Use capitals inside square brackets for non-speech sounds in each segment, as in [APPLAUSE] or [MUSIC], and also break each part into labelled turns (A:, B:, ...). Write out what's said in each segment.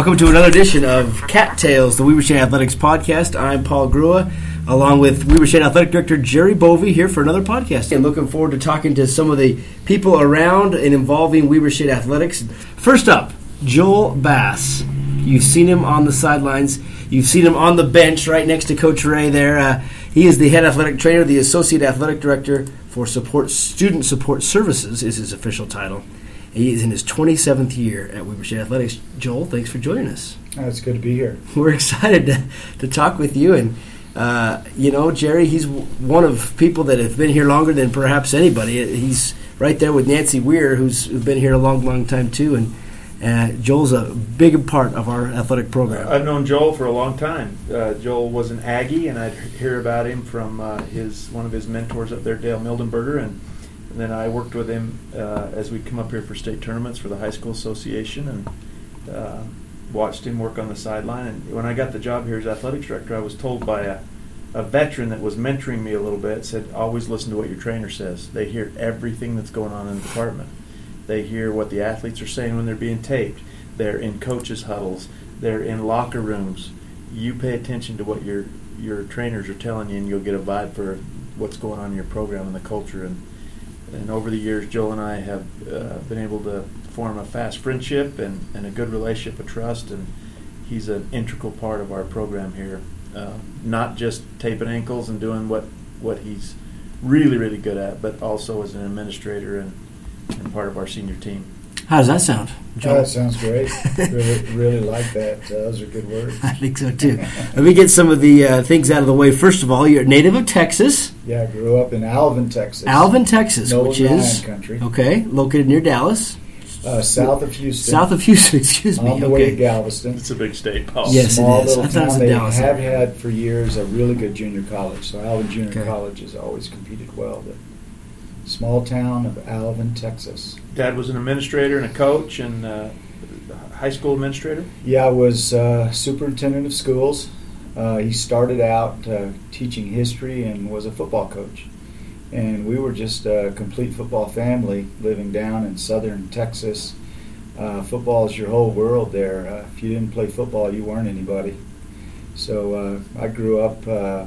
A: Welcome to another edition of Cattails, the Weber State Athletics podcast. I'm Paul Grua, along with Weber State Athletic Director Jerry Bovee here for another podcast. And looking forward to talking to some of the people around and involving Weber State Athletics. First up, Joel Bass. You've seen him on the sidelines. You've seen him on the bench right next to Coach Rahe there. Uh, he is the head athletic trainer, the associate athletic director for support student support services is his official title. He is in his 27th year at Weber State Athletics. Joel, thanks for joining us.
B: Oh, it's good to be here. [LAUGHS]
A: We're excited to, to talk with you. And, uh, you know, Jerry, he's one of people that have been here longer than perhaps anybody. He's right there with Nancy Weir, who's been here a long, long time, too. And uh, Joel's a big part of our athletic program.
C: I've known Joel for a long time. Uh, Joel was an Aggie, and I'd hear about him from uh, his one of his mentors up there, Dale Mildenberger, and and then I worked with him uh, as we'd come up here for state tournaments for the high school association and uh, watched him work on the sideline. And when I got the job here as athletics director, I was told by a, a veteran that was mentoring me a little bit, said, always listen to what your trainer says. They hear everything that's going on in the department. They hear what the athletes are saying when they're being taped. They're in coaches' huddles. They're in locker rooms. You pay attention to what your your trainers are telling you, and you'll get a vibe for what's going on in your program and the culture. And and over the years, Joel and I have uh, been able to form a fast friendship and, and a good relationship of trust. And he's an integral part of our program here, uh, not just taping ankles and doing what, what he's really, really good at, but also as an administrator and, and part of our senior team.
A: How does that sound?
B: Joel? that sounds great. really, really like that. Uh, those are good words. [LAUGHS]
A: I think so too. Let me get some of the uh, things out of the way. First of all, you're a native of Texas.
B: Yeah, I grew up in Alvin, Texas.
A: Alvin, Texas,
B: Nolan
A: which is
B: country.
A: Okay, located near Dallas.
B: Uh, south of Houston.
A: South of Houston, [LAUGHS] excuse me.
B: On the
A: okay.
B: way to Galveston.
C: It's a big state, Paul.
A: Yes,
B: Small
A: it is.
B: little
A: I thought it was
B: town.
A: in
B: They
A: Dallas
B: have
A: area.
B: had for years a really good junior college. So Alvin Junior
A: Okay.
B: College has always competed well. But small town of Alvin, Texas.
C: Dad was an administrator and a coach and uh, high school administrator.
B: Yeah, I was uh, superintendent of schools. Uh, he started out uh, teaching history and was a football coach. And we were just a complete football family living down in southern Texas. Uh, football is your whole world there. Uh, if you didn't play football, you weren't anybody. So uh, I grew up uh,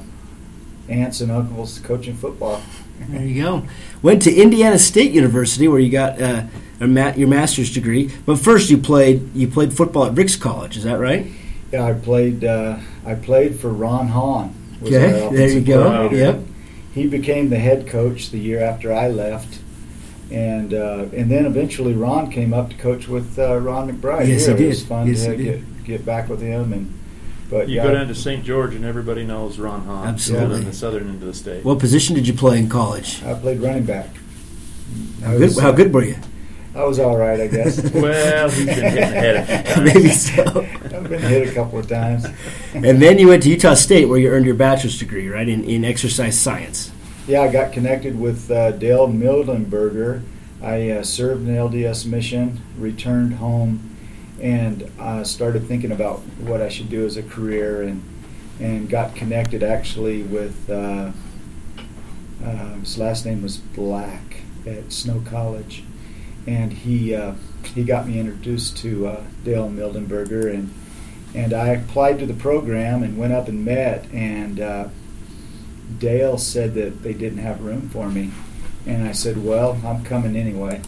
B: aunts and uncles coaching football.
A: There you go. Went to Indiana State University where you got uh, a ma- your master's degree. But first, you played you played football at Ricks College. Is that right?
B: Yeah, I played. Uh, I played for Ron Hahn.
A: Okay, there you go. Yep.
B: He became the head coach the year after I left, and uh, and then eventually Ron came up to coach with uh, Ron McBride.
A: Yes,
B: here.
A: he
B: It was
A: did.
B: fun
A: Yes,
B: to
A: did.
B: get get back with him, and but
C: You
B: yeah,
C: go down to St. George and everybody knows Ron Hahn.
A: Absolutely.
C: On the southern end of the state.
A: What position did you play in college?
B: I played running back.
A: How
B: I
A: good?
B: was,
A: How good were you?
B: I was all right, I guess. [LAUGHS]
C: well, he's been hitting the head a [LAUGHS] few times.
A: Maybe so.
B: I've been hit a couple of times.
A: And then you went to Utah State where you earned your bachelor's degree, right, in, in exercise science.
B: Yeah, I got connected with uh, Dale Mildenberger. I uh, served an LDS mission, returned home, and uh, started thinking about what I should do as a career, and and got connected actually with uh, uh, his last name was Black at Snow College, and he uh, he got me introduced to uh, Dale Mildenberger, and and I applied to the program and went up and met and. Uh, Dale said that they didn't have room for me. And I said, Well, I'm coming anyway.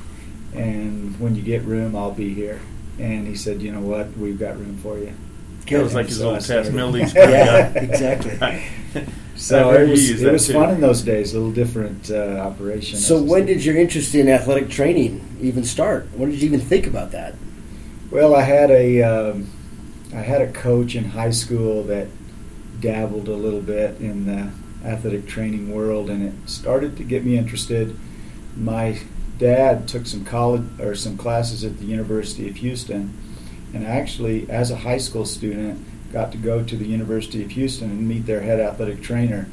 B: And when you get room, I'll be here. And he said, You know what? We've got room for you.
C: That was like
B: And
C: his
B: so
C: old Tess
B: started.
C: Mildy's
A: Yeah, exactly. [LAUGHS]
B: So it was, it was
C: too.
B: fun in those days, a little different uh, operation.
A: So when did your interest in athletic training even start? When did you even think about that?
B: Well, I had a um, I had a coach in high school that dabbled a little bit in the athletic training world, and it started to get me interested. My dad took some college or some classes at the University of Houston, and actually, as a high school student, got to go to the University of Houston and meet their head athletic trainer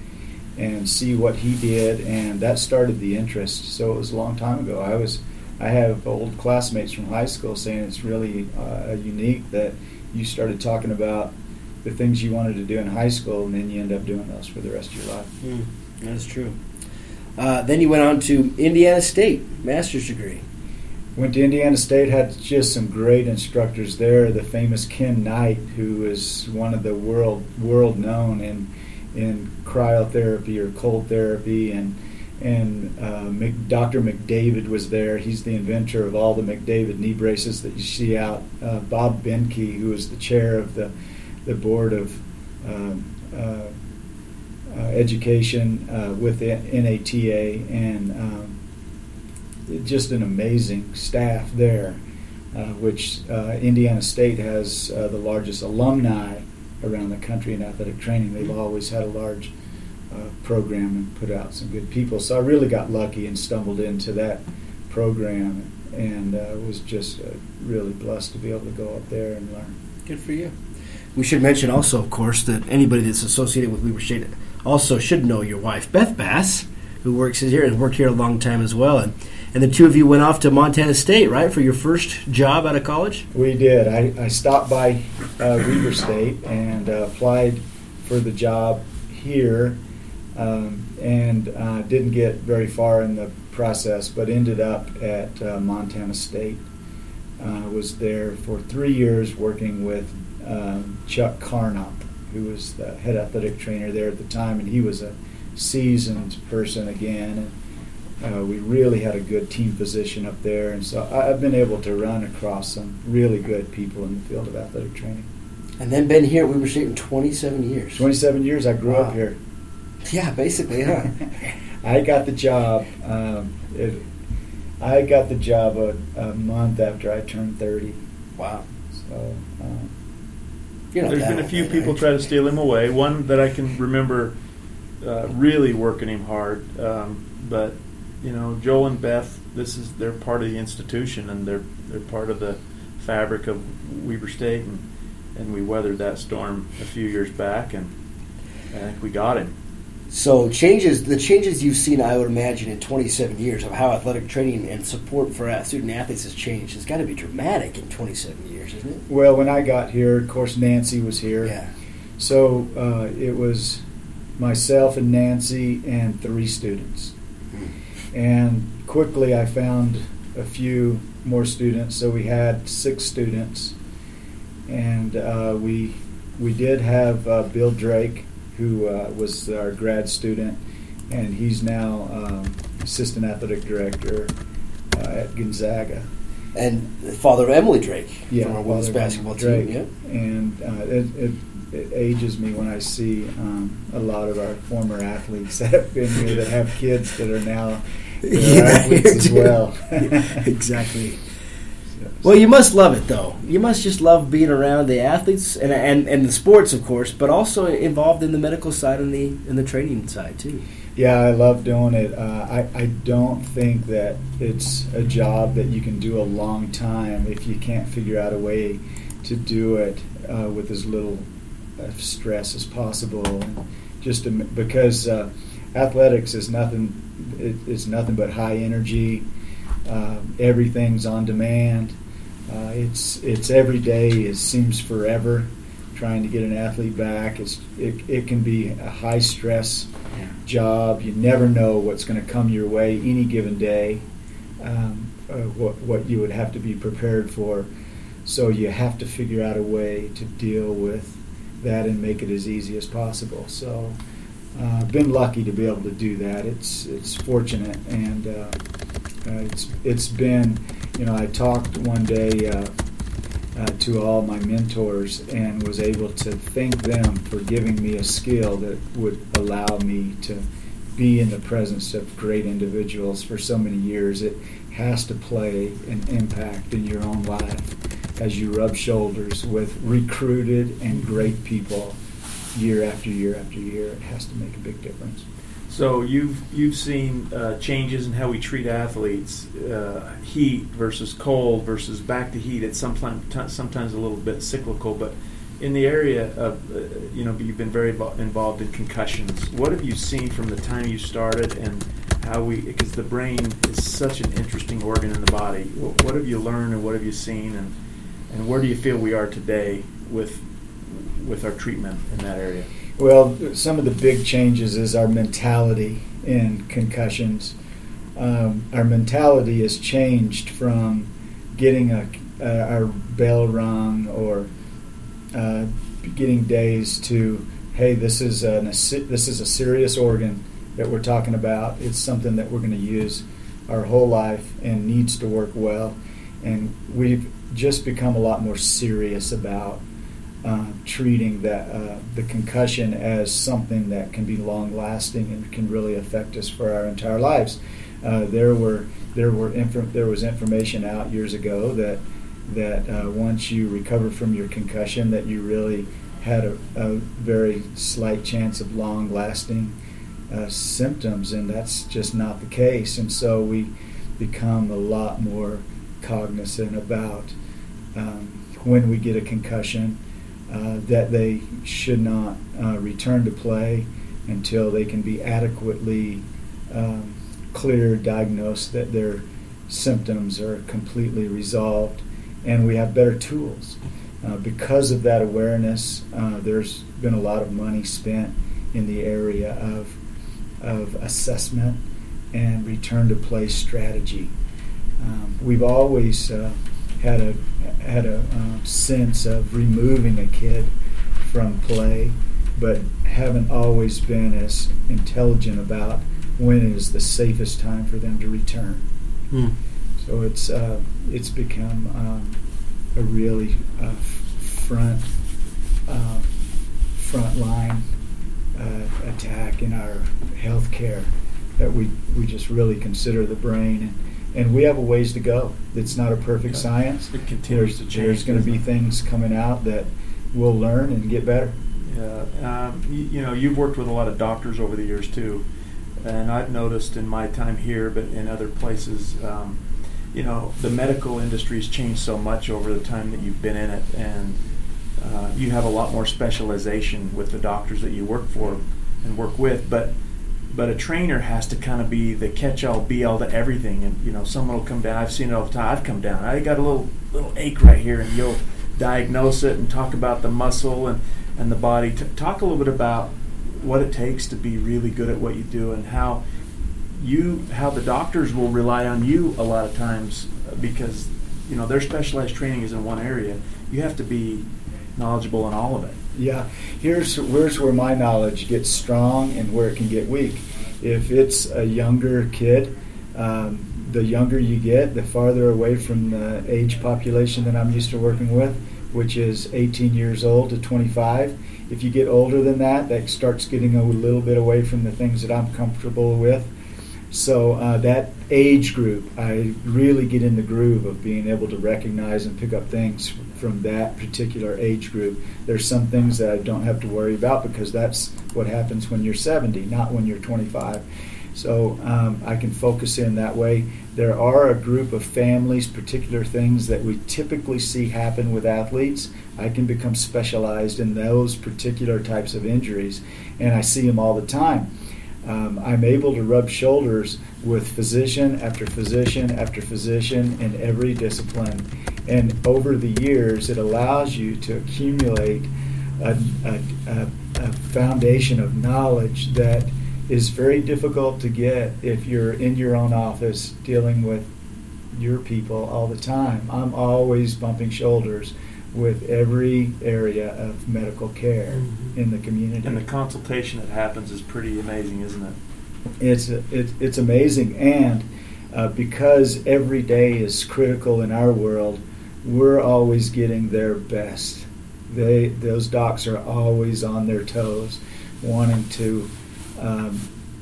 B: and see what he did, and that started the interest. So it was a long time ago. I was I have old classmates from high school saying it's really uh, unique that you started talking about the things you wanted to do in high school, and then you end up doing those for the rest of your life.
A: Mm, that is true. Uh, then you went on to Indiana State, master's degree.
B: went to Indiana State, had just some great instructors there. The famous Ken Knight, who is one of the world world known in in cryotherapy or cold therapy, and and uh, Dr. McDavid was there. He's the inventor of all the McDavid knee braces that you see out. Uh, Bob Behnke, who is the chair of the the board of uh, uh, education uh, with the NATA, and um, just an amazing staff there. Uh, which uh, Indiana State has uh, the largest alumni around the country in athletic training. They've always had a large uh, program and put out some good people. So I really got lucky and stumbled into that program and uh, was just uh, really blessed to be able to go up there and learn.
A: Good for you. We should mention also, of course, that anybody that's associated with Weber State also should know your wife, Beth Bass, who works here and worked here a long time as well. And and the two of you went off to Montana State, right, for your first job out of college?
B: We did. I, I stopped by uh, Weber State and uh, applied for the job here um, and uh, didn't get very far in the process, but ended up at uh, Montana State. Uh, was there for three years working with um, Chuck Carnop, who was the head athletic trainer there at the time, and he was a seasoned person again. And, uh, we really had a good team position up there, and so I, have been able to run across some really good people in the field of athletic training.
A: And then been here at Weber State in 27 years.
B: 27 years. I grew
A: Wow.
B: up here.
A: Yeah, basically, huh? [LAUGHS]
B: I got the job. Um, it, I got the job a, a month after I turned 30.
A: wow.
B: So um,
A: You're
C: There's been a few people try to steal him away. One that I can remember uh, really working him hard. Um, but you know, Joel and Beth, this is they're part of the institution and they're they're part of the fabric of Weber State, and and we weathered that storm a few years back, and I think we got him.
A: So changes, the changes you've seen, I would imagine, in 27 years of how athletic training and support for student athletes has changed. It's got to be dramatic in 27 years, isn't it?
B: well, when I got here, of course, Nancy was here.
A: Yeah.
B: So uh, it was myself and Nancy and three students. And quickly I found a few more students. So we had six students. And uh, we, we did have uh, Bill Drake, who uh, was our grad student, and he's now um, assistant athletic director uh, at Gonzaga.
A: And Father of Emily Drake
B: Yeah,
A: from our women's basketball
B: Drake.
A: team.
B: And uh, it, it, it ages me when I see um, a lot of our former athletes [LAUGHS] that have been here that have kids that are now that are
A: Yeah,
B: athletes as [LAUGHS] well.
A: exactly. [LAUGHS] Well, you must love it, though. You must just love being around the athletes and, and, and the sports, of course, but also involved in the medical side and the and the training side too.
B: Yeah, I love doing it. Uh, I, I don't think that it's a job that you can do a long time if you can't figure out a way to do it uh, with as little uh, stress as possible. And just to, because uh, athletics is nothing, it, it's nothing but high energy. Uh, everything's on demand. Uh, it's it's every day. It seems forever trying to get an athlete back. It's it, it can be a high stress job. You never know what's going to come your way any given day. Um, uh, what what you would have to be prepared for. So you have to figure out a way to deal with that and make it as easy as possible. So uh, I've been lucky to be able to do that. It's it's fortunate and uh, uh, it's it's been you know I talked one day. Uh, to all my mentors and was able to thank them for giving me a skill that would allow me to be in the presence of great individuals for so many years. It has to play an impact in your own life as you rub shoulders with recruited and great people year after year after year. It has to make a big difference.
C: So you've you've seen uh, changes in how we treat athletes, uh, heat versus cold versus back to heat. It's sometimes sometimes a little bit cyclical, but in the area of uh, you know you've been very involved in concussions. What have you seen from the time you started and how we because the brain is such an interesting organ in the body. What, what have you learned and what have you seen and and where do you feel we are today with with our treatment in that area?
B: Well, some of the big changes is our mentality in concussions. um, our mentality has changed from getting a, uh, our bell rung or uh, getting dazed to hey this is an, this is a serious organ that we're talking about it's something that we're going to use our whole life and needs to work well and we've just become a lot more serious about uh, treating that uh, the concussion as something that can be long lasting and can really affect us for our entire lives. Uh, there were there were inf- there was information out years ago that that uh, once you recover from your concussion that you really had a, a very slight chance of long lasting uh, symptoms and that's just not the case and so we become a lot more cognizant about um, when we get a concussion uh, that they should not uh, return to play until they can be adequately um, clear, diagnosed that their symptoms are completely resolved, and we have better tools. Uh, because of that awareness, uh, there's been a lot of money spent in the area of, of assessment and return to play strategy. Um, we've always uh, had a had a uh, sense of removing a kid from play, but haven't always been as intelligent about when is the safest time for them to return. Hmm. So it's uh, it's become um, a really uh, front uh, front line uh, attack in our healthcare that we we just really consider the brain and we have a ways to go. It's not a perfect science.
C: It continues there's, to change.
B: There's going to be things coming out that we'll learn and get better.
C: Yeah, um, you, you, know, you've worked with a lot of doctors over the years too, and I've noticed in my time here, but in other places, um, you know, the medical industry has changed so much over the time that you've been in it, and uh, you have a lot more specialization with the doctors that you work for and work with, but but a trainer has to kind of be the catch-all, be-all to everything. And you know, someone will come down. I've seen it all the time. I've come down. I got a little little ache right here, and you'll diagnose it and talk about the muscle and and the body. T- talk a little bit about what it takes to be really good at what you do, and how you how the doctors will rely on you a lot of times uh, because you know their specialized training is in one area. You have to be knowledgeable in all of it.
B: Yeah, here's here's where my knowledge gets strong and where it can get weak. If it's a younger kid, um, the younger you get, the farther away from the age population that I'm used to working with, which is 18 years old to 25. If you get older than that, that starts getting a little bit away from the things that I'm comfortable with. So uh, that age group, I really get in the groove of being able to recognize and pick up things from that particular age group. There's some things that I don't have to worry about because that's what happens when you're 70, not when you're 25. So um, I can focus in that way. There are a group of families, particular things that we typically see happen with athletes. I can become specialized in those particular types of injuries, and I see them all the time um, I'm able to rub shoulders with physician after physician after physician in every discipline. And over the years, it allows you to accumulate a, a, a, a foundation of knowledge that is very difficult to get if you're in your own office dealing with your people all the time. I'm always bumping shoulders with every area of medical care mm-hmm. in the community.
C: And the consultation that happens is pretty amazing, isn't it?
B: It's it, it's amazing, and uh, because every day is critical in our world, we're always getting their best. They those docs are always on their toes, wanting to um,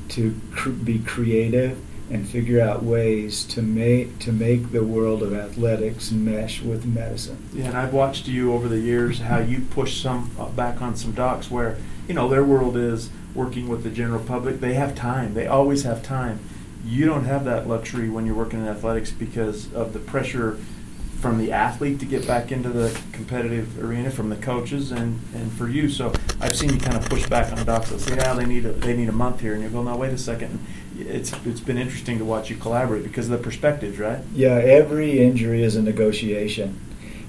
B: to cr- be creative and figure out ways to make to make the world of athletics mesh with medicine.
C: Yeah, and I've watched you over the years how you push some uh, back on some docs where you know their world is working with the general public. They have time. They always have time. You don't have that luxury when you're working in athletics because of the pressure from the athlete to get back into the competitive arena, from the coaches, and, and for you. So I've seen you kind of push back on docs that say, "Yeah, they need a, they need a month here," and you go, "No, wait a second. It's it's been interesting to watch you collaborate because of the perspectives, right?
B: Yeah, every injury is a negotiation,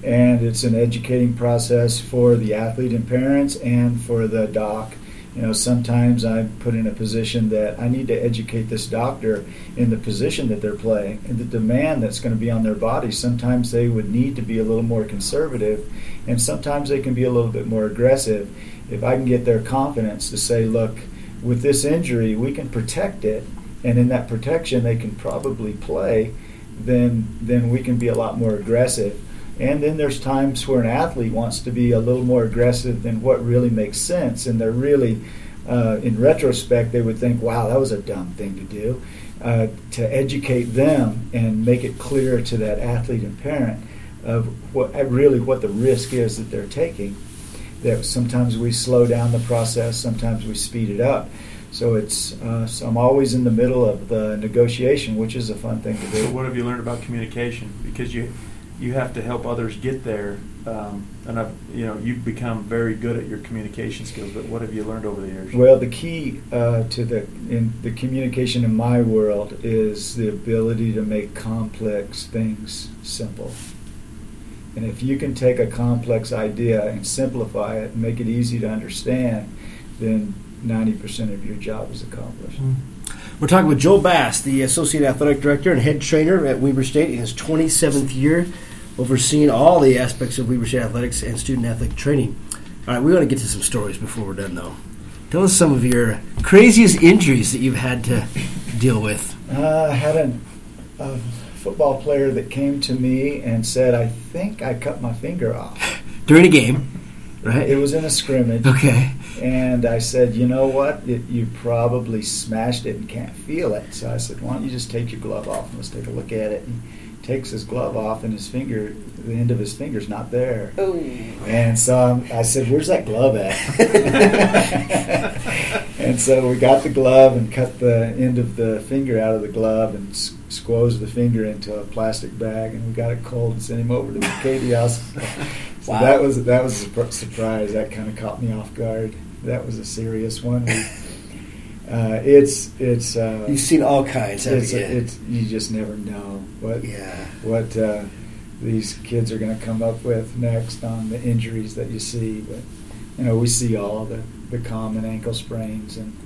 B: and it's an educating process for the athlete and parents and for the doc You know, sometimes I'm put in a position that I need to educate this doctor in the position that they're playing and the demand that's going to be on their body. Sometimes they would need to be a little more conservative, and sometimes they can be a little bit more aggressive. If I can get their confidence to say, look, with this injury, we can protect it, and in that protection, they can probably play, then, then we can be a lot more aggressive. And then there's times where an athlete wants to be a little more aggressive than what really makes sense, and they're really, uh, in retrospect, they would think, "Wow, that was a dumb thing to do." Uh, to educate them and make it clear to that athlete and parent of what really what the risk is that they're taking. That sometimes we slow down the process, sometimes we speed it up. So it's uh, so I'm always in the middle of the negotiation, which is a fun thing to do.
C: So what have you learned about communication? Because you you have to help others get there. Um, and I've, you know, you've become very good at your communication skills. But what have you learned over the years?
B: Well, the key uh, to the in the communication in my world is the ability to make complex things simple. And if you can take a complex idea and simplify it and make it easy to understand, then 90% of your job is accomplished.
A: Mm-hmm. We're talking with Joel Bass, the Associate Athletic Director and Head Trainer at Weber State in his 27th year overseeing all the aspects of Weber State athletics and student athletic training. All right, we want to get to some stories before we're done, though. Tell us some of your craziest injuries that you've had to deal with.
B: Uh, I had a, a football player that came to me and said, "I think I cut my finger off." [LAUGHS]
A: During a game, right?
B: It was in a scrimmage.
A: Okay.
B: And I said, you know what? It, you probably smashed it and can't feel it. So I said, why don't you just take your glove off and let's take a look at it. And takes his glove off and his finger, the end of his finger's not there.
A: Oh.
B: And so um, I said, "Where's that glove at?" [LAUGHS] and so we got the glove and cut the end of the finger out of the glove and squoze the finger into a plastic bag, and we got it cold and sent him over to the Katie [LAUGHS] house. so wow. that was that was a surprise. That kind of caught me off guard. That was a serious one. We, uh, it's it's. Uh,
A: You've seen all kinds.
B: It's, it's you just never know what
A: yeah.
B: what uh, these kids are going to come up with next on the injuries that you see. But you know we see all the the common ankle sprains and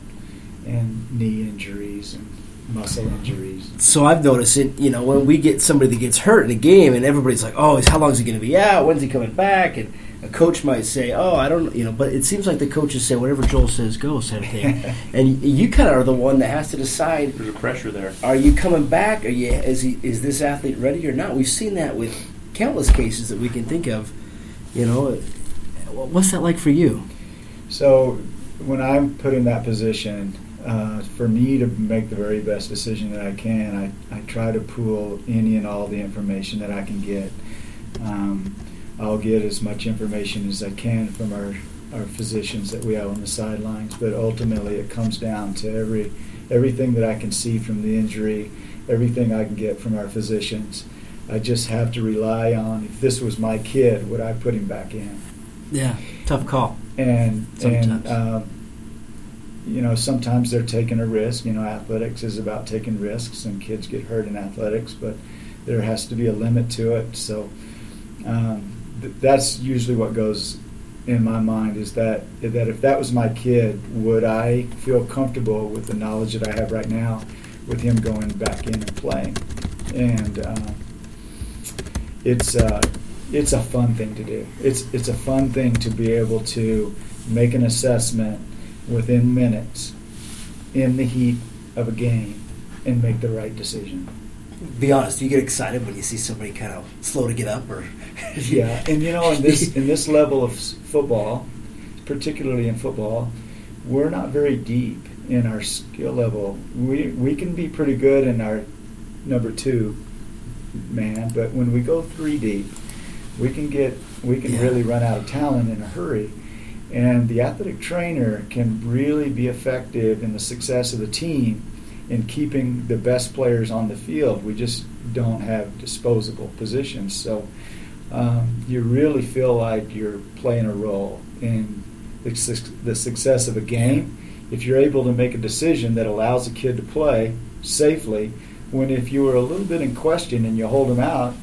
B: and knee injuries and muscle injuries.
A: So I've noticed it. You know when we get somebody that gets hurt in a game and everybody's like, oh, how long is he going to be out? When's he coming back? And a coach might say, "Oh, I don't," you know, but it seems like the coaches say whatever Joel says goes, kind of thing. [LAUGHS] and you kind of are the one that has to decide.
C: There's a pressure there.
A: Are you coming back? Are you is he is this athlete ready or not? We've seen that with countless cases that we can think of. You know, what's that like for you?
B: So when I'm put in that position, uh, for me to make the very best decision that I can, I, I try to pool any and all the information that I can get. Um, I'll get as much information as I can from our, our physicians that we have on the sidelines. But ultimately, it comes down to every everything that I can see from the injury, everything I can get from our physicians. I just have to rely on if this was my kid, would I put him back in?
A: Yeah, tough call.
B: And sometimes. and um, you know sometimes they're taking a risk. You know, athletics is about taking risks, and kids get hurt in athletics, but there has to be a limit to it. So. Um, that's usually what goes in my mind is that that if that was my kid, would I feel comfortable with the knowledge that I have right now, with him going back in and playing? And uh, it's uh, it's a fun thing to do. It's it's a fun thing to be able to make an assessment within minutes in the heat of a game and make the right decision
A: be honest, you get excited when you see somebody kind of slow to get up, or [LAUGHS]
B: yeah. And you know, in this in this level of football, particularly in football, we're not very deep in our skill level. We we can be pretty good in our number two man, but when we go three deep, we can get we can yeah. really run out of talent in a hurry. And the athletic trainer can really be effective in the success of the team in keeping the best players on the field. We just don't have disposable positions. So um, you really feel like you're playing a role in the, the success of a game if you're able to make a decision that allows a kid to play safely. When if you were a little bit in question and you hold them out,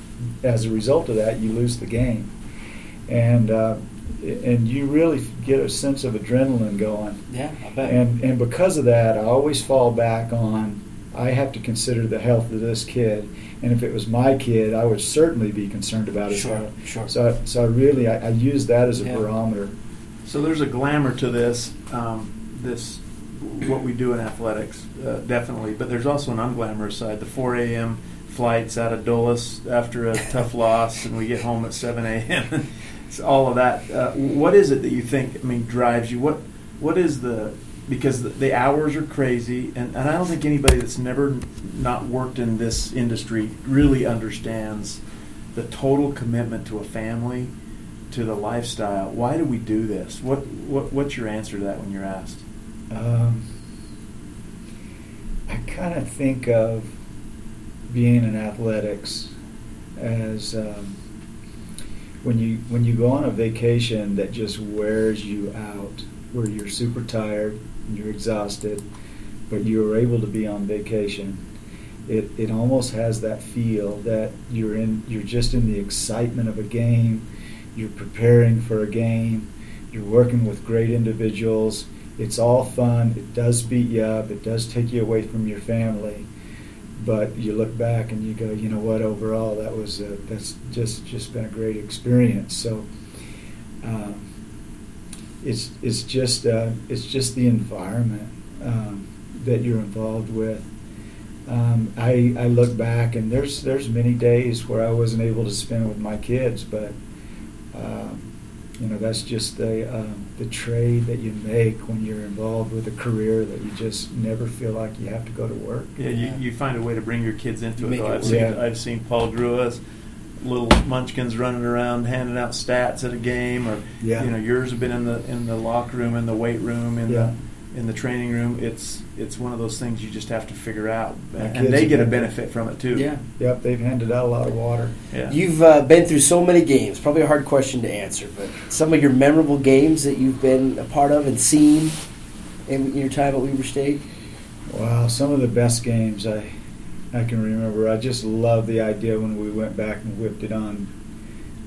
B: as a result of that, you lose the game. And uh, and you really get a sense of adrenaline going.
A: Yeah, I bet.
B: And and because of that, I always fall back on I have to consider the health of this kid. And if it was my kid, I would certainly be concerned about his
A: Sure,
B: health.
A: sure.
B: So, so I really I, I use that as a
A: Yeah.
B: barometer.
C: So there's a glamour to this, um, this what we do in athletics, uh, definitely. But there's also an unglamorous side. The 4 a.m. flights out of Dulles after a tough [LAUGHS] loss, and we get home at 7 a.m. all of that. Uh, what is it that you think? I mean, drives you? What What is the because the, the hours are crazy, and, and I don't think anybody that's never not worked in this industry really understands the total commitment to a family, to the lifestyle. Why do we do this? What, what what's your answer to that when you're asked?
B: Um, I kind of think of being in athletics as um, when you when you go on a vacation that just wears you out, where you're super tired, and you're exhausted, but you are able to be on vacation. It it almost has that feel that you're in you're just in the excitement of a game. You're preparing for a game. You're working with great individuals. It's all fun. It does beat you up. It does take you away from your family. But you look back and you go, you know what? Overall, that was a, that's just just been a great experience. So um, it's it's just uh, it's just the environment um, that you're involved with. Um, I I look back and there's there's many days where I wasn't able to spend with my kids, but um, you know that's just the um, the trade that you make when you're involved with a career that you just never feel like you have to go to work.
C: Yeah, you, you find a way to bring your kids into
A: You
C: it. Though. I've
A: work.
C: seen
B: Yeah.
C: I've seen Paul Grua's little munchkins running around handing out stats at a game, or
B: Yeah.
C: you know yours have been in the in the locker room, in the weight room, in
B: Yeah.
C: the in the training room. It's it's one of those things you just have to figure out,
B: My
C: and they get a benefit from it too.
A: yeah.
B: Yep, they've handed out a lot of water.
C: yeah.
A: You've uh, been through so many games. Probably a hard question to answer, but some of your memorable games that you've been a part of and seen in your time at Weber State.
B: Wow, some of the best games I I can remember. I just love the idea when we went back and whipped it on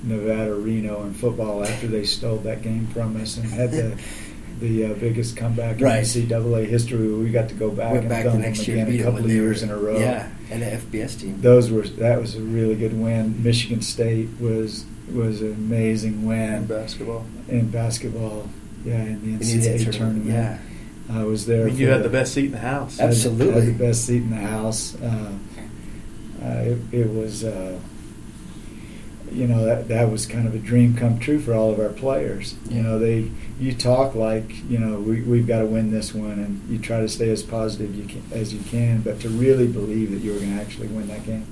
B: Nevada Reno in football after they stole that game from us and had the [LAUGHS] the uh, biggest comeback
A: Right.
B: in NCAA history. We got to go back
A: Went
B: and
A: back
B: thumb
A: the next year,
B: again
A: beat
B: a
A: 'em
B: couple of
A: they were-
B: years in a row.
A: Yeah, and the FBS team.
B: Those were that was a really good win. Michigan State was was an amazing win
C: And basketball.
B: in basketball. Yeah, in the
A: In the
B: NCAA,
A: NCAA
B: tournament.
A: Yeah,
B: I was
C: I
B: there.
C: mean, you had the best seat in the house.
B: had-
A: Absolutely.
B: Had the best seat in the house. Uh, uh, it, it was, uh, you know, that that was kind of a dream come true for all of our players. You know, they you talk like you know we we've got to win this one, and you try to stay as positive you can, as you can, but to really believe that you're going to actually win that game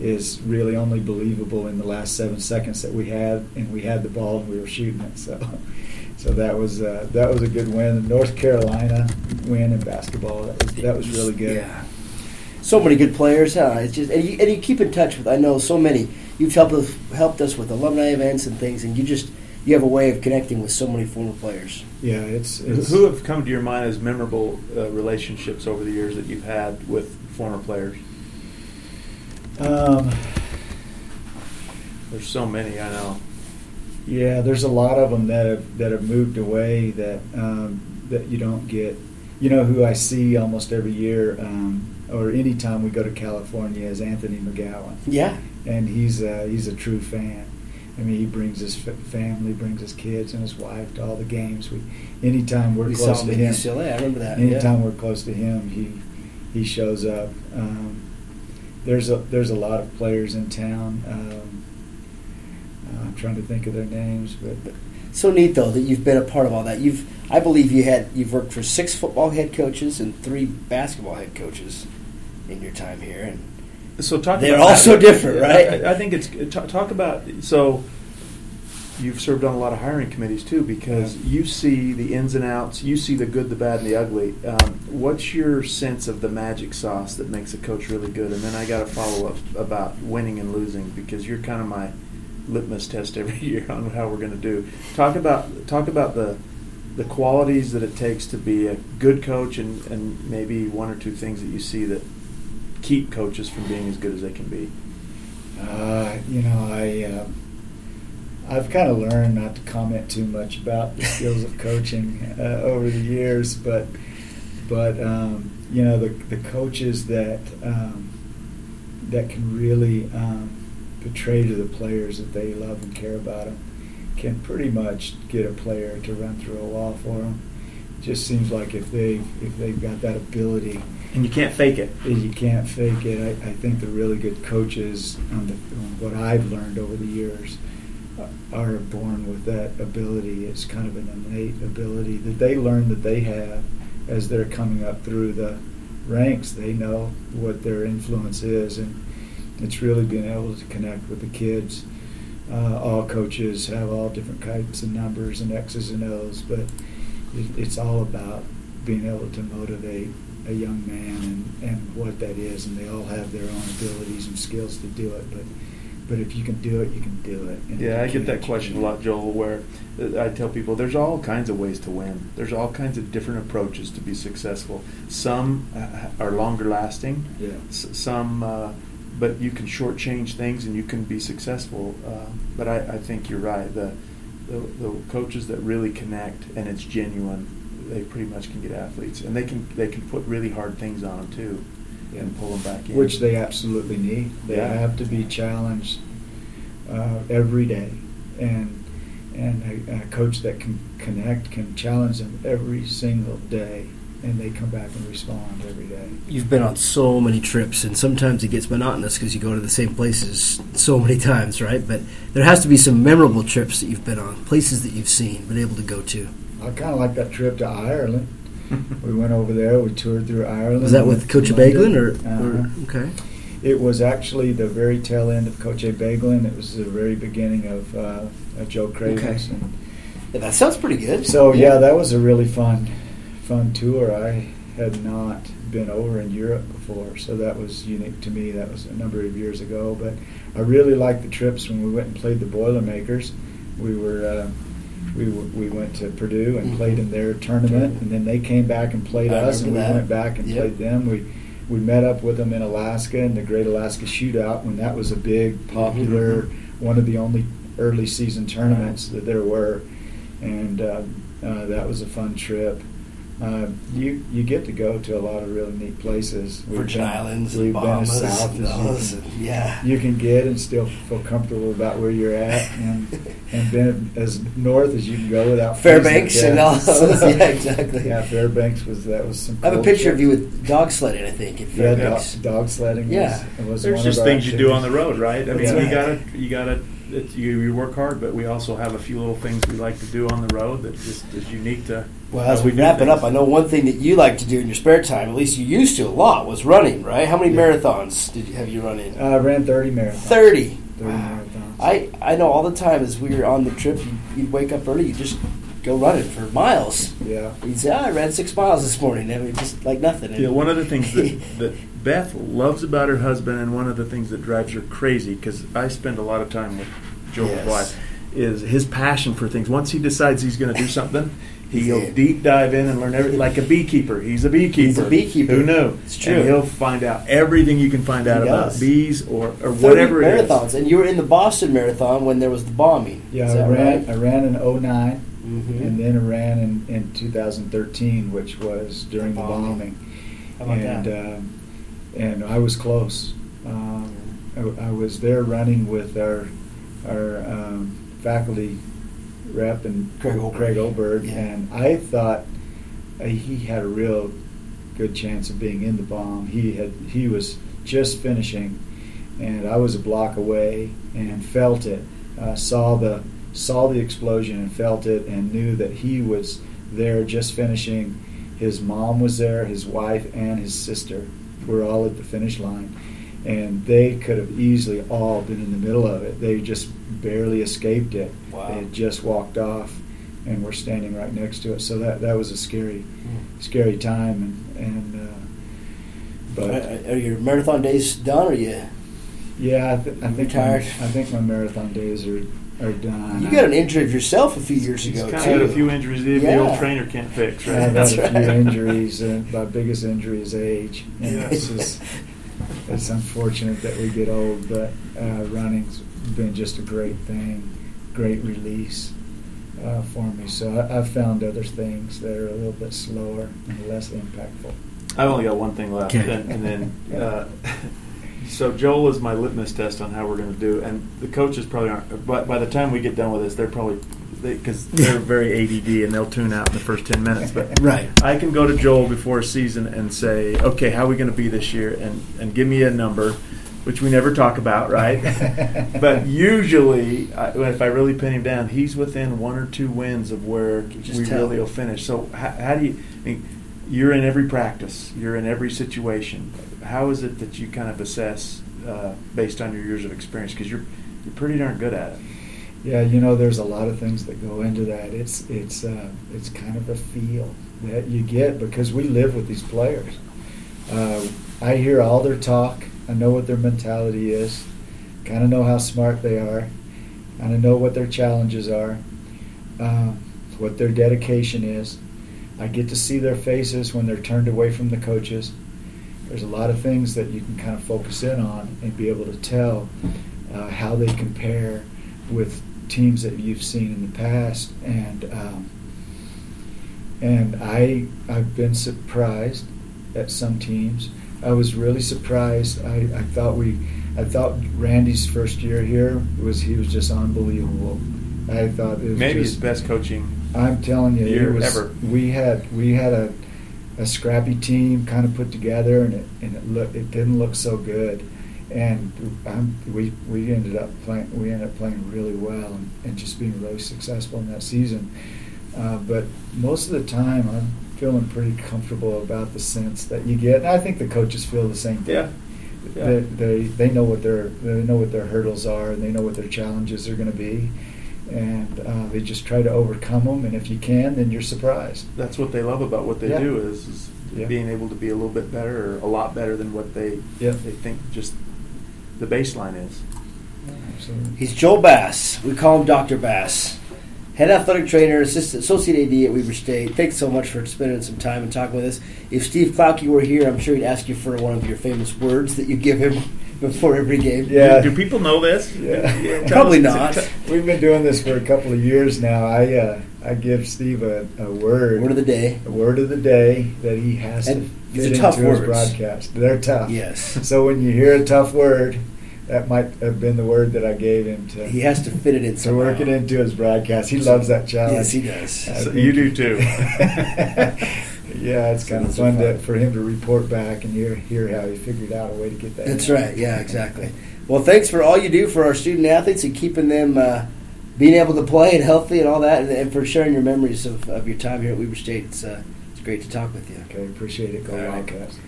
B: is really only believable in the last seven seconds that we had, and we had the ball and we were shooting it. So, [LAUGHS] so that was uh, that was a good win. The North Carolina win in basketball that was that was really good.
A: Yeah. So many good players, huh? It's just and you, and you keep in touch with. I know so many. You've helped us helped us with alumni events and things, and you just you have a way of connecting with so many former players.
B: Yeah, it's, it's
C: Who have come to your mind as memorable uh, relationships over the years that you've had with former players?
B: um,
C: There's so many, I know.
B: yeah. There's a lot of them that have that have moved away that um, that you don't get. You know who I see almost every year, um, or anytime we go to California, is Anthony McGowan.
A: Yeah,
B: and he's a, he's a true fan. I mean, he brings his family, brings his kids and his wife to all the games. We, anytime we're
A: we
B: close to him,
A: UCLA. I remember that.
B: anytime
A: yeah.
B: we're close to him, he he shows up. Um, there's a there's a lot of players in town. Um, uh, I'm trying to think of their names, but
A: So neat though that you've been a part of all that. You've I believe you had you've worked for six football head coaches and three basketball head coaches in your time here, and
C: So talk.
A: They're
C: about
A: all
C: that.
A: so different, right?
C: I, I think it's talk, talk about so. You've served on a lot of hiring committees too, because you see the ins and outs. You see the good, the bad, and the ugly. Um, what's your sense of the magic sauce that makes a coach really good? And then I got a follow up about winning and losing because you're kind of my litmus test every [LAUGHS] year on how we're going to do. Talk about talk about the the qualities that it takes to be a good coach, and, and maybe one or two things that you see that keep coaches from being as good as they can be.
B: Uh, you know, I uh, I've kind of learned not to comment too much about the skills of coaching uh, over the years, but but um, you know the the coaches that um, that can really um, portray to the players that they love and care about them can pretty much get a player to run through a wall for them. It just seems like if they if they've got that ability,
C: And you can't fake it.
B: you can't fake it. I, I think the really good coaches, on the, on what I've learned over the years, uh, are born with that ability. It's kind of an innate ability that they learn that they have as they're coming up through the ranks. They know what their influence is, and it's really being able to connect with the kids. Uh, all coaches have all different types of numbers and X's and O's, but it, it's all about being able to motivate a young man and, and what that is, and they all have their own abilities and skills to do it. But but if you can do it, you can do it. And
C: Yeah, I get that question a lot, Joel, where uh, I tell people there's all kinds of ways to win. There's all kinds of different approaches to be successful. Some uh, are longer lasting,
B: Yeah.
C: s- some, uh, but you can shortchange things and you can be successful. Uh, but I, I think you're right. The, the the coaches that really connect and it's genuine, they pretty much can get athletes, and they can they can put really hard things on them too, and pull them back in.
B: Which they absolutely need. They
C: Yeah.
B: have to be challenged uh, every day, and and a, a coach that can connect can challenge them every single day, and they come back and respond every day.
A: You've been on so many trips, and sometimes it gets monotonous because you go to the same places so many [LAUGHS] times, right? But there has to be some memorable trips that you've been on, places that you've seen, been able to go to.
B: I kind of like that trip to Ireland. We went over there. We toured through Ireland.
A: Was that with
B: to
A: Coach Abegglen, or,
B: Uh-huh.
A: or okay?
B: It was actually the very tail end of Coach Abegglen. It was the very beginning of, uh, of Joe Cravens.
A: Okay.
B: And
A: Yeah, that sounds pretty good.
B: so yeah, that was a really fun, fun tour. I had not been over in Europe before, so that was unique to me. That was a number of years ago, but I really liked the trips when we went and played the Boilermakers. We were. Uh, we, w- we went to Purdue and
A: Mhm.
B: played in their tournament, and then they came back and played
A: I
B: us, and we
A: that.
B: went back and
A: Yep.
B: played them. We we met up with them in Alaska in the Great Alaska Shootout when that was a big, popular,
A: Mhm.
B: one of the only early season tournaments that there were, and uh, uh, that was a fun trip. Uh, you you get to go to a lot of really neat places. We've
A: Virgin
B: been-
A: Islands
B: we've
A: and
B: been
A: Bahamas.
B: as south
A: and
B: as
A: those,
B: you, can,
A: yeah.
B: you can get and still feel comfortable about where you're at, and [LAUGHS] and been as north as you can go without
A: Fairbanks and all those. [LAUGHS] Yeah, exactly.
B: Yeah, Fairbanks was that was some.
A: I have a
B: cool
A: picture of you with dog sledding, I think, at
B: Yeah, dog, dog sledding.
A: Yeah.
B: was, was
C: There's
B: one
C: just
B: of our
C: things you do on the road, right? I mean,
A: That's
C: you gotta, you gotta, it's, you, you work hard, but we also have a few little things we like to do on the road that just is unique to.
A: Well, as we wrap it up, I know one thing that you like to do in your spare time, at least you used to a lot, was running, right? How many
B: Yeah.
A: marathons did you have you run in?
B: I ran 30 marathons.
A: 30.
B: 30
A: Wow.
B: marathons.
A: I, I know all the time as we were on the trip, you, you'd wake up early, you just go running for miles.
B: yeah.
A: You'd say, oh, I ran six miles this morning. I mean, just like nothing.
C: Yeah, one of the things that, [LAUGHS] that Beth loves about her husband, and one of the things that drives her crazy, because I spend a lot of time with Joel's
A: Yes.
C: wife, is his passion for things. Once he decides he's going to do something, he'll
A: Yeah.
C: deep dive in and learn everything. Like a beekeeper, he's a beekeeper.
A: He's a beekeeper.
C: Who knew?
A: It's true.
C: And he'll find out everything you can find out
A: He
C: about
A: does.
C: bees or, or
A: 30
C: whatever it is.
A: marathons. And you were in the Boston Marathon when there was the bombing.
B: Yeah,
A: Is
B: I ran.
A: right?
B: I ran in 09,
A: Mhm.
B: and then I ran in, in 2013, which was during the
A: Bombing.
B: bombing.
A: How about
B: and
A: that?
B: Um, and I was close. Um, I, I was there running with our our um, faculty rep and
A: Craig Oberg.
B: Craig Oberg,
A: Yeah.
B: and I thought uh, he had a real good chance of being in the bomb. He had he was just finishing, and I was a block away and felt it. Uh, saw the saw the explosion and felt it, and knew that he was there just finishing. His mom was there, his wife and his sister were all at the finish line, and they could have easily all been in the middle of it. They just barely escaped it.
A: Wow.
B: They had just walked off, and we're standing right next to it. So that that was a scary,
A: Hmm.
B: scary time, and and. Uh, but
A: Are, are your marathon days done, or you?
B: yeah, I, th- I think my, I think my marathon days are are done.
A: You got an injury of yourself a few years
C: He's
A: ago
C: kind
A: too.
C: of had a few injuries that the
A: Yeah.
C: old trainer can't fix, right?
B: I've
A: That's
B: had a
A: right.
B: few injuries, and my biggest injury is age. And
C: Yeah.
B: it's just, [LAUGHS] it's unfortunate that we get old, but uh, running's been just a great thing, great release uh, for me. So I, I've found other things that are a little bit slower and less impactful.
C: I've only got one thing left,
A: Okay.
C: and, and then [LAUGHS] uh, so Joel is my litmus test on how we're going to do, and the coaches probably aren't. But by the time we get done with this, they're probably because they, are [LAUGHS] very ADD and they'll tune out in the first ten minutes. But
A: Right.
C: I can go to Joel before a season and say, okay, how are we going to be this year, and and give me a number, which we never talk about, right? [LAUGHS] but usually, I, if I really pin him down, he's within one or two wins of where we really will finish. So how, how do you? I mean, you're in every practice, you're in every situation. How is it that you kind of assess uh, based on your years of experience? Because you're you're pretty darn good at it.
B: Yeah, you know, there's a lot of things that go into that. It's it's uh, it's kind of a feel that you get because we live with these players. Uh, I hear all their talk. I know what their mentality is. Kind of know how smart they are. Kind of know what their challenges are. Uh, what their dedication is. I get to see their faces when they're turned away from the coaches. There's a lot of things that you can kind of focus in on and be able to tell uh, how they compare with teams that you've seen in the past, and um, and I I've been surprised at some teams. I was really surprised. I, I thought we I thought Randy's first year here was he was just unbelievable. I thought it was
C: Maybe his best coaching.
B: I'm telling you,
C: year
B: it was,
C: ever.
B: We had we had a, a scrappy team kind of put together, and it and it look it didn't look so good, and um, we we ended up playing we ended up playing really well and, and just being really successful in that season. Uh, but most of the time, I'm feeling pretty comfortable about the sense that you get. And I think the coaches feel the same thing.
C: Yeah. Yeah.
B: They, they they know what their they know what their hurdles are and they know what their challenges are going to be, and uh, they just try to overcome them. And if you can, then you're surprised.
C: That's what they love about what they
B: Yeah.
C: do is, is
B: Yeah.
C: being able to be a little bit better or a lot better than what they
B: Yeah.
C: they think just the baseline is.
B: Absolutely.
A: He's Joel Bass. We call him Dr. Bass. Head athletic trainer, assistant, associate AD at Weber State. Thanks so much for spending some time and talking with us. If Steve Klauke were here, I'm sure he'd ask you for one of your famous words that you give him [LAUGHS] before every game.
B: Yeah.
C: Do, do people know this?
B: Yeah. [LAUGHS]
C: tell
A: Probably not.
B: We've been doing this for a couple of years now. I uh, I give Steve a, a word,
A: Word of the day.
B: a word of the day that he has
A: And
B: to
A: these
B: fit
A: are tough
B: into his broadcast. They're tough.
A: Yes. [LAUGHS]
B: So when you hear a tough word, that might have been the word that I gave him to
A: He has to fit it in [LAUGHS]
B: to
A: somehow.
B: work it into his broadcast. He loves that challenge.
A: Yes, he does.
C: So you do too. [LAUGHS]
B: yeah, it's
A: So
B: kind of
A: those
B: fun to, for him to report back and hear hear how he figured out a way to get that.
A: That's
B: in.
A: right. Yeah, exactly. Well, thanks for all you do for our student athletes and keeping them uh, being able to play and healthy and all that, and, and for sharing your memories of, of your time here at Weber State. It's, uh, it's great to talk with you.
B: Okay, appreciate it. Go
A: All right.
B: Wildcats.